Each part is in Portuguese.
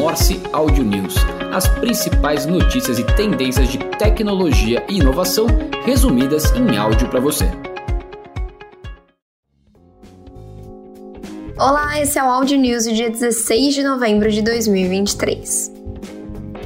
Morse Audio News, as principais notícias e tendências de tecnologia e inovação resumidas em áudio para você. Olá, esse é o Audio News do dia 16 de novembro de 2023.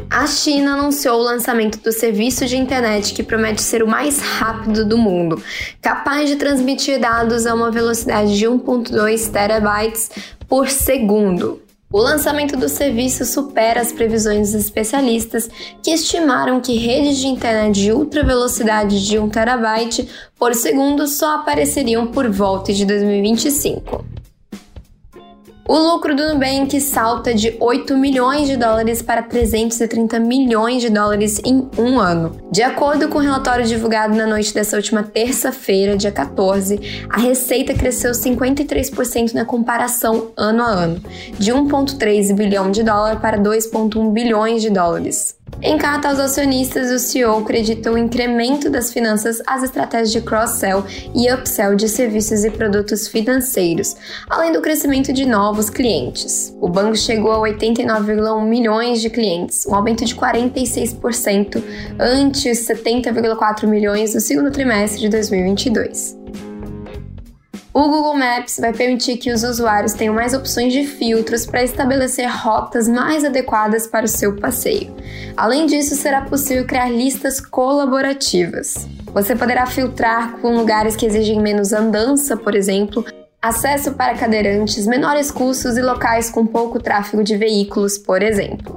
A China anunciou o lançamento do serviço de internet que promete ser o mais rápido do mundo, capaz de transmitir dados a uma velocidade de 1.2 terabytes por segundo. O lançamento do serviço supera as previsões dos especialistas que estimaram que redes de internet de ultra velocidade de 1 terabyte por segundo só apareceriam por volta de 2025. O lucro do Nubank salta de 8 milhões de dólares para 330 milhões de dólares em um ano. De acordo com o relatório divulgado na noite dessa última terça-feira, dia 14, a receita cresceu 53% na comparação ano a ano, de 1,3 bilhão de dólar para 2,1 bilhões de dólares. Em carta aos acionistas, o CEO acreditou o incremento das finanças às estratégias de cross-sell e upsell de serviços e produtos financeiros, além do crescimento de novos clientes. O banco chegou a 89,1 milhões de clientes, um aumento de 46% ante os 70,4 milhões no segundo trimestre de 2022. O Google Maps vai permitir que os usuários tenham mais opções de filtros para estabelecer rotas mais adequadas para o seu passeio. Além disso, será possível criar listas colaborativas. Você poderá filtrar com lugares que exigem menos andança, por exemplo, acesso para cadeirantes, menores custos e locais com pouco tráfego de veículos, por exemplo.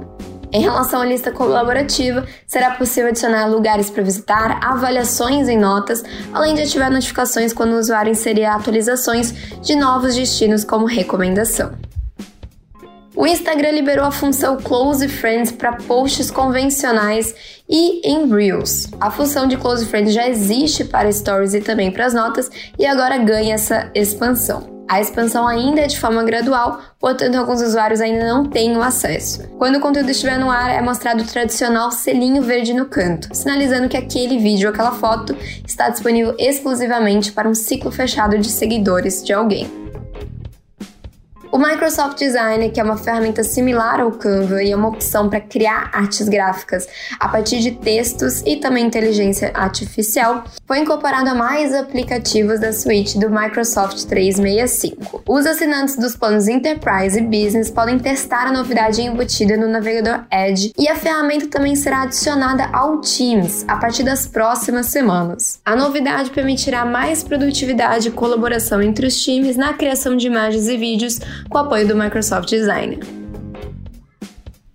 Em relação à lista colaborativa, será possível adicionar lugares para visitar, avaliações em notas, além de ativar notificações quando o usuário inserir atualizações de novos destinos como recomendação. O Instagram liberou a função Close Friends para posts convencionais e em Reels. A função de Close Friends já existe para Stories e também para as notas e agora ganha essa expansão. A expansão ainda é de forma gradual, portanto, alguns usuários ainda não têm o acesso. Quando o conteúdo estiver no ar, é mostrado o tradicional selinho verde no canto, sinalizando que aquele vídeo ou aquela foto está disponível exclusivamente para um ciclo fechado de seguidores de alguém. O Microsoft Designer, que é uma ferramenta similar ao Canva e é uma opção para criar artes gráficas a partir de textos e também inteligência artificial, foi incorporado a mais aplicativos da suíte do Microsoft 365. Os assinantes dos planos Enterprise e Business podem testar a novidade embutida no navegador Edge e a ferramenta também será adicionada ao Teams a partir das próximas semanas. A novidade permitirá mais produtividade e colaboração entre os times na criação de imagens e vídeos com o apoio do Microsoft Designer.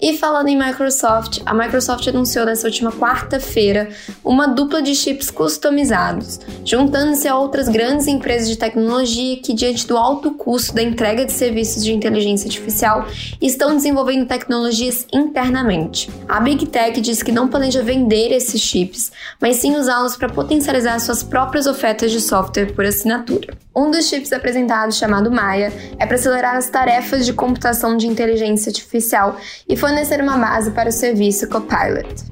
E falando em Microsoft, a Microsoft anunciou nessa última quarta-feira uma dupla de chips customizados, juntando-se a outras grandes empresas de tecnologia que, diante do alto custo da entrega de serviços de inteligência artificial, estão desenvolvendo tecnologias internamente. A Big Tech diz que não planeja vender esses chips, mas sim usá-los para potencializar suas próprias ofertas de software por assinatura. Um dos chips apresentados, chamado Maya, é para acelerar as tarefas de computação de inteligência artificial e fornecer uma base para o serviço Copilot.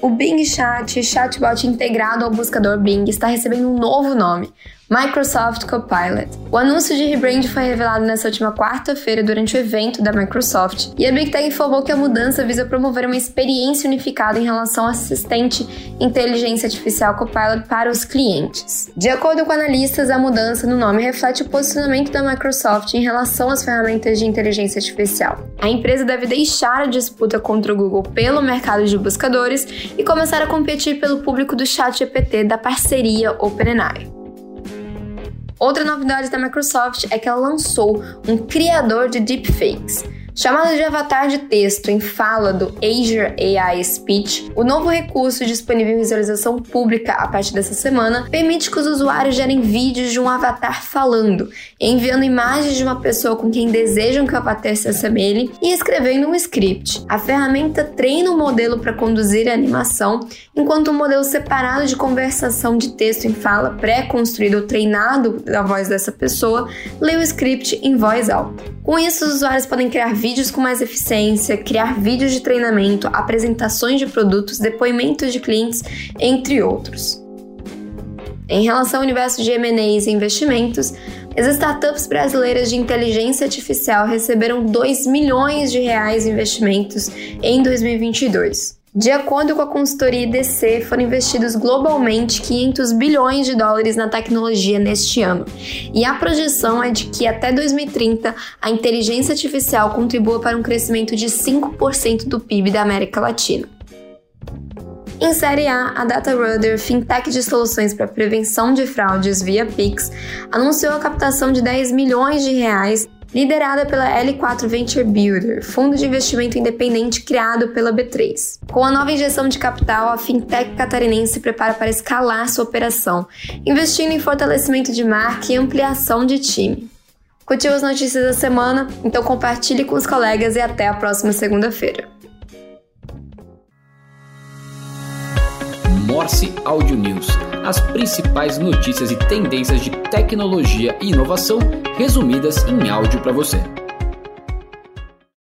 O Bing Chat, chatbot integrado ao buscador Bing, está recebendo um novo nome, Microsoft Copilot. O anúncio de rebrand foi revelado nessa última quarta-feira durante o evento da Microsoft e a Big Tech informou que a mudança visa promover uma experiência unificada em relação ao assistente inteligência artificial Copilot para os clientes. De acordo com analistas, a mudança no nome reflete o posicionamento da Microsoft em relação às ferramentas de inteligência artificial. A empresa deve deixar a disputa contra o Google pelo mercado de buscadores e começar a competir pelo público do ChatGPT da parceria OpenAI. Outra novidade da Microsoft é que ela lançou um criador de deepfakes. Chamado de avatar de texto em fala do Azure AI Speech, o novo recurso disponível em visualização pública a partir dessa semana permite que os usuários gerem vídeos de um avatar falando, enviando imagens de uma pessoa com quem desejam que o avatar se assemelhe e escrevendo um script. A ferramenta treina o modelo para conduzir a animação, enquanto um modelo separado de conversação de texto em fala pré-construído ou treinado da voz dessa pessoa lê o script em voz alta. Com isso, os usuários podem criar vídeos com mais eficiência, criar vídeos de treinamento, apresentações de produtos, depoimentos de clientes, entre outros. Em relação ao universo de M&As e investimentos, As startups brasileiras de inteligência artificial receberam 2 milhões de reais em investimentos em 2022. De acordo com a consultoria IDC, foram investidos globalmente 500 bilhões de dólares na tecnologia neste ano. E a projeção é de que até 2030 a inteligência artificial contribua para um crescimento de 5% do PIB da América Latina. Em série A, a DataRudder, fintech de soluções para prevenção de fraudes via Pix, anunciou a captação de 10 milhões de reais liderada pela L4 Venture Builder, fundo de investimento independente criado pela B3. Com a nova injeção de capital, a fintech catarinense se prepara para escalar sua operação, investindo em fortalecimento de marca e ampliação de time. Curtiu as notícias da semana? Então compartilhe com os colegas e até a próxima segunda-feira. Morse Audio News, as principais notícias e tendências de tecnologia e inovação resumidas em áudio para você.